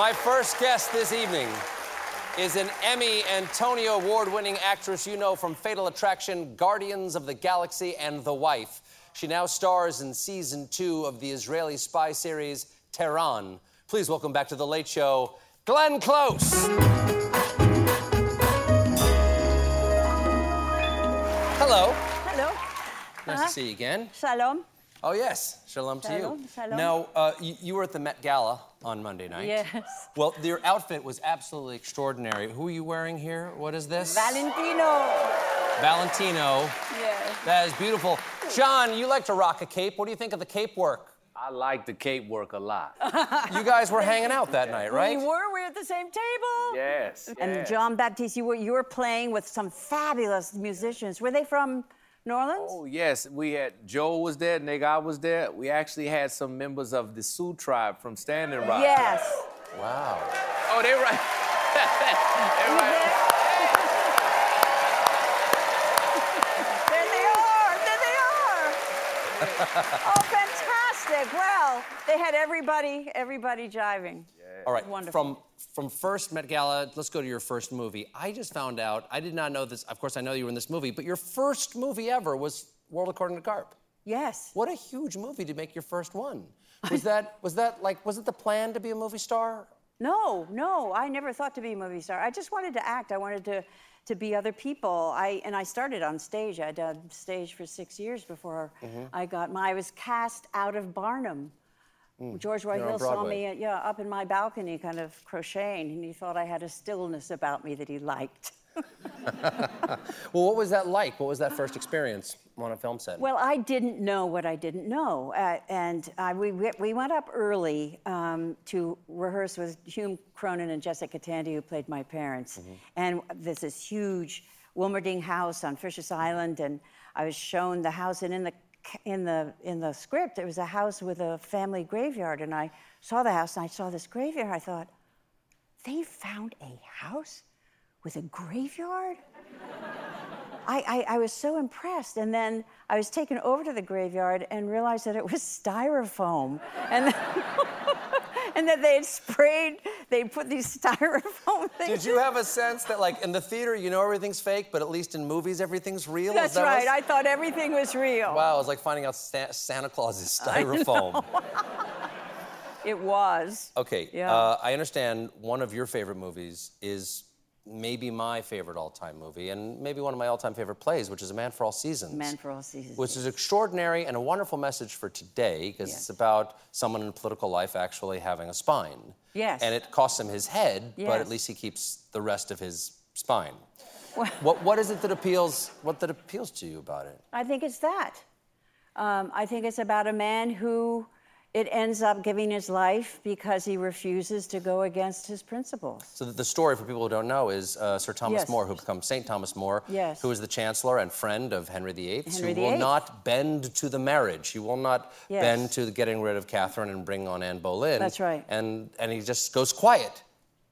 My first guest this evening is an Emmy and Tony Award winning actress you know from Fatal Attraction, Guardians of the Galaxy, and The Wife. She now stars in season two of the Israeli spy series Tehran. Please welcome back to The Late Show, Glenn Close. Hello. Hello. Nice Uh-huh. to see you again. Shalom. Oh, yes. Shalom to you. shalom. Now, uh, you, you were at the Met Gala on Monday night. Yes. Well, your outfit was absolutely extraordinary. Who are you wearing here? What is this? Valentino. Valentino. Yes. That is beautiful. Jon, you like to rock a cape. What do you think of the cape work? I like the cape work a lot. You guys were hanging out that night, right? We were. We were at the same table. yes. And yes. Jon Batiste, you were you were playing with some fabulous musicians. Were they from New Orleans? Oh yes, we had Joel was there, Nigga was there. We actually had some members of the Sioux tribe from Standing Rock. Yes. Wow. Oh, they right. they right. There they are. There they are. oh, fantastic. Well, they had everybody, everybody jiving. All right. Wonderful. From from first Met Gala, let's go to your first movie. I just found out. I did not know this. Of course, I know you were in this movie, but your first movie ever was World According to Garp. Yes. What a huge movie to make your first one. Was that was that like was it the plan to be a movie star? No, no, I never thought to be a movie star. I just wanted to act. I wanted to to be other people. I and I started on stage. I did stage for six years before Mm-hmm. I got my. I was cast out of Barnum. George Roy Mm. you're Hill saw me, yeah, up in my balcony, kind of crocheting, and he thought I had a stillness about me that he liked. Well, what was that like? What was that first experience on a film set? Well, I didn't know what I didn't know, uh, and I, we we we went up early um, to rehearse with Hume Cronyn and Jessica Tandy, who played my parents, and there's this huge Wilmerding house on Fisher's Island, and I was shown the house, and in the in the in the script, it was a house with a family graveyard, and I saw the house, and I saw this graveyard. I thought, they found a house with a graveyard. I, I, I was so impressed. And then I was taken over to the graveyard and realized that it was styrofoam. And, then- and that they had sprayed, they put these styrofoam things. Did you have a sense that, like, in the theater, you know everything's fake, but at least in movies, everything's real? That's that right. what's- I thought everything was real. Wow, it was like finding out Sa- Santa Claus is styrofoam. It was. Okay, Yeah. uh, I understand one of your favorite movies is maybe my favorite all-time movie, and maybe one of my all-time favorite plays, which is A Man for All Seasons. Man for All Seasons. Which is extraordinary and a wonderful message for today, because it's about someone in political life actually having a spine. Yes. And it costs him his head, but at least he keeps the rest of his spine. what, what is it that appeals? What that appeals to you about it? I think it's that. Um, I think it's about a man who it ends up giving his life because he refuses to go against his principles. So the- story for people who don't know is uh, Sir Thomas Yes. More, who becomes Saint Thomas More, Yes. who was the Chancellor and friend of Henry VIII, Henry who will not bend to the marriage. He will not Yes. bend to getting rid of Catherine and bring on Anne Boleyn. That's right. And and he just goes quiet,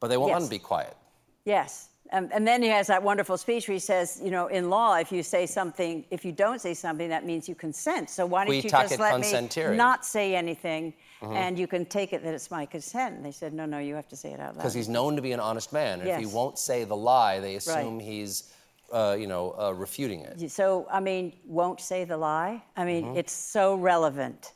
but they won't let him be quiet. Yes. Um, and then he has that wonderful speech where he says, you know, in law, if you say something, if you don't say something, that means you consent. So why don't Qui you just let me not say anything Mm-hmm. and you can take it that it's my consent? And they said, no, no, you have to say it out loud. Because he's known to be an honest man. And If he won't say the lie, they assume he's, uh, you know, uh, refuting it. So, I mean, won't say the lie. I mean, Mm-hmm. it's so relevant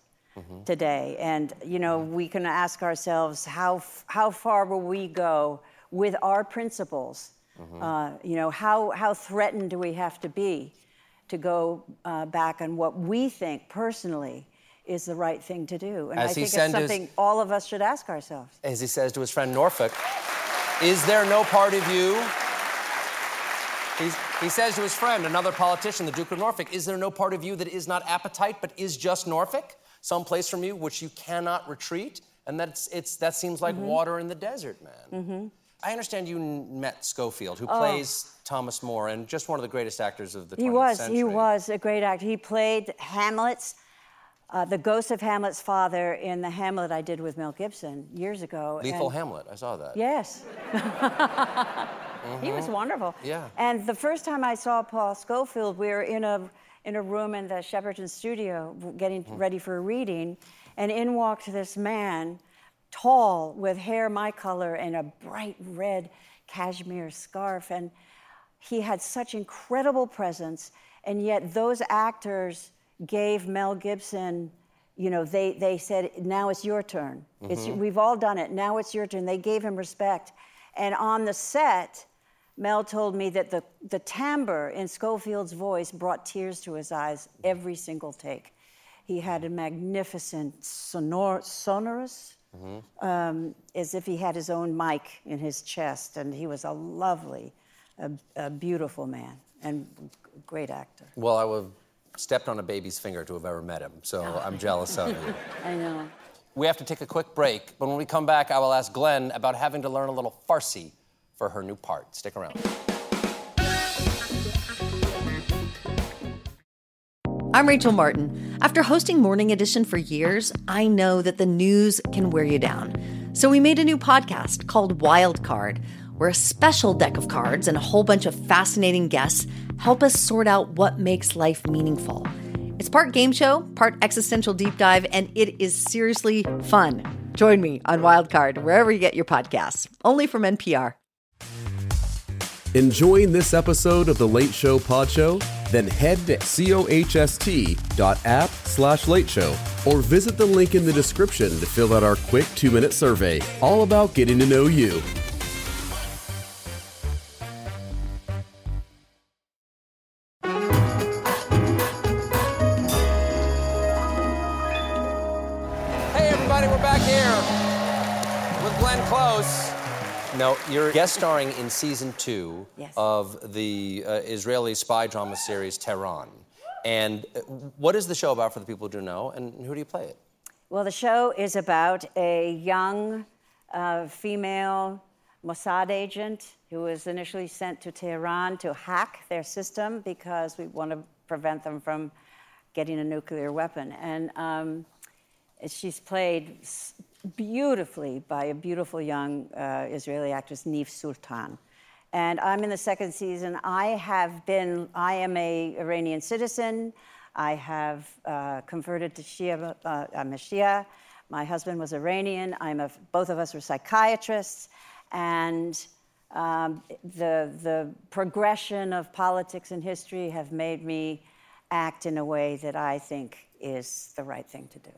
today. And, you know, we can ask ourselves how, f- how far will we go with our principles? Mm-hmm. Uh, you know, how, how threatened do we have to be to go uh, back on what we think personally is the right thing to do? And As I think it's to his- something all of us should ask ourselves. As he says to his friend Norfolk, is there no part of you? He's, He says to his friend, another politician, the Duke of Norfolk, Is there no part of you that is not appetite but is just Norfolk? Some place from you which you cannot retreat? And that's, it's, that seems like Mm-hmm. water in the desert, man. I understand you n- met Scofield, Oh. who plays Thomas More and just one of the greatest actors of the 20th He was. century. He was a great actor. He played Hamlet's, uh, the ghost of Hamlet's father in the Hamlet I did with Mel Gibson years ago. Lethal and- Hamlet, I saw that. Yes. He was wonderful. Yeah. And the first time I saw Paul Scofield, we were in a in a room in the Shepperton studio getting ready for a reading, and in walked this man, tall, with hair my color and a bright red cashmere scarf, and he had such incredible presence, and yet those actors gave Mel Gibson, you know, they, they said, now it's your turn. It's, mm-hmm. we've all done it. Now it's your turn. They gave him respect. And on the set, Mel told me that the, the timbre in Scofield's voice brought tears to his eyes every single take. He had a magnificent sonor, sonorous, um, as if he had his own mic in his chest, and he was a lovely, a, a beautiful man and great actor. Well, I would have stepped on a baby's finger to have ever met him, so I'm jealous of you. I know. We have to take a quick break, but when we come back, I will ask Glenn about having to learn a little Farsi for her new part. Stick around. I'm Rachel Martin. After hosting Morning Edition for years, I know that the news can wear you down. So we made a new podcast called Wild Card, where a special deck of cards and a whole bunch of fascinating guests help us sort out what makes life meaningful. It's part game show, part existential deep dive, and it is seriously fun. Join me on Wild Card wherever you get your podcasts, only from NPR. Enjoying this episode of the Late Show Pod Show? Then head to cohst.app slash late show or visit the link in the description to fill out our quick two minute survey, all about getting to know you. Now, you're guest starring in season two Yes. of the uh, Israeli spy drama series Tehran. And uh, what is the show about for the people who do know, and who do you play it? Well, the show is about a young uh, female Mossad agent who was initially sent to Tehran to hack their system because we want to prevent them from getting a nuclear weapon. And um, she's played beautifully by a beautiful young uh, Israeli actress, Niv Sultan. And I'm in the second season. I have been, I am a Iranian citizen. I have uh, converted to Shia, uh, I'm a Shia. My husband was Iranian. I'm a, both of us were psychiatrists. And um, the, the progression of politics and history have made me act in a way that I think is the right thing to do.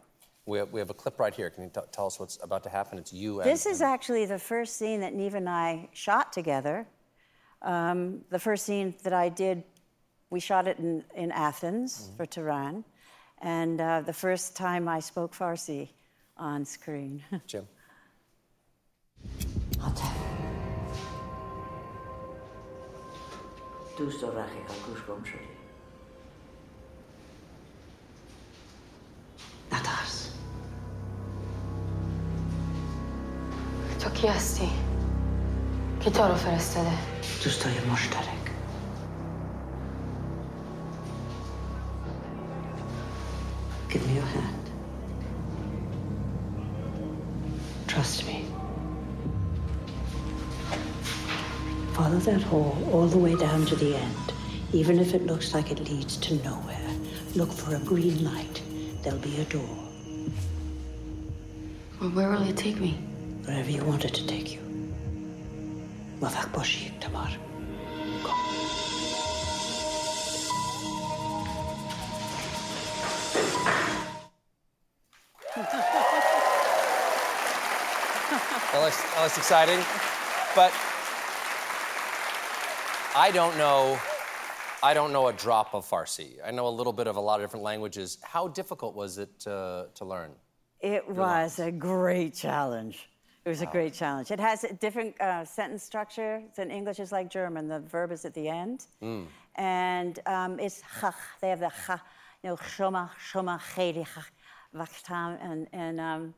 We have, we have a clip right here. Can you tell us what's about to happen? It's you and. This is and actually the first scene that Niv and I shot together. Um, the first scene that I did, we shot it in, in Athens mm -hmm. for Tehran. And uh, the first time I spoke Farsi on screen. Jim. کی هستی؟ کی تو رو فرستاده؟ دوستای مشترک Give me your hand. Trust me. Follow that hall all the way down to the end, even if it looks like it leads to nowhere. Look for a green light. There'll be a door, Well, where will it take me? wherever you wanted to take you. وفاك بوشيك تبار. Exciting, but I don't know. I don't know a drop of Farsi. I know a little bit of a lot of different languages. How difficult was it to to learn? It was lines? a great challenge. It was a great challenge. It has a different uh, sentence structure. than English, it's like German. The verb is at the end. Mm. And um, it's ha. They have the ha, you know, shoma, shoma, chedi, ha, vaktam. And, and, um,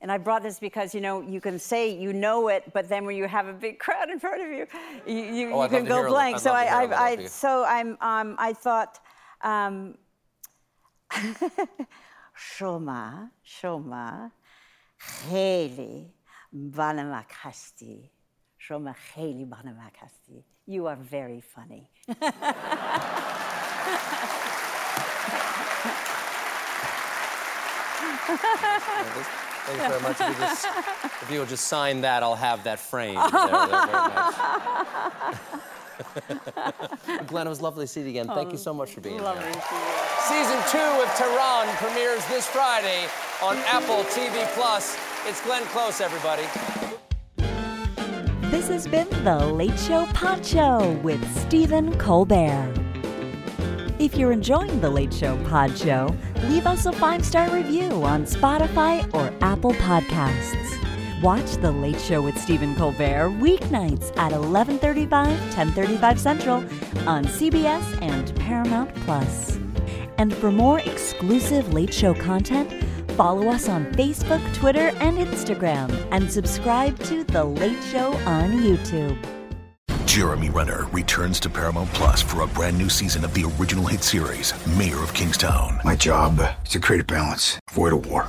and I brought this because, you know, you can say you know it, but then when you have a big crowd in front of you, you, you, Oh, you can go hear a li- blank. So I, I, I, so I'm, um, I thought, um, shoma, shoma, cheli, banamakasti. Shoma cheli banamakasti. You are very funny. Thanks very much. If you, just, if you will just sign that, I'll have that framed. There, there, very much. Glenn, it was lovely to see you again. Thank you so much for being Lovely here. to you. Season two of Tehran premieres this Friday on Apple TV Plus. It's Glenn Close, everybody. This has been The Late Show Pod Show with Stephen Colbert. If you're enjoying The Late Show Pod Show, leave us a five star review on Spotify or Apple Podcasts. Watch The Late Show with Stephen Colbert weeknights at 11:35, 10:35 Central on CBS and Paramount Plus. And for more exclusive Late Show content, follow us on Facebook, Twitter, and Instagram, and subscribe to The Late Show on YouTube. Jeremy Renner returns to Paramount Plus for a brand new season of the original hit series, Mayor of Kingstown. My job is to create a balance, avoid a war.